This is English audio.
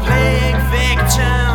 Plague victim.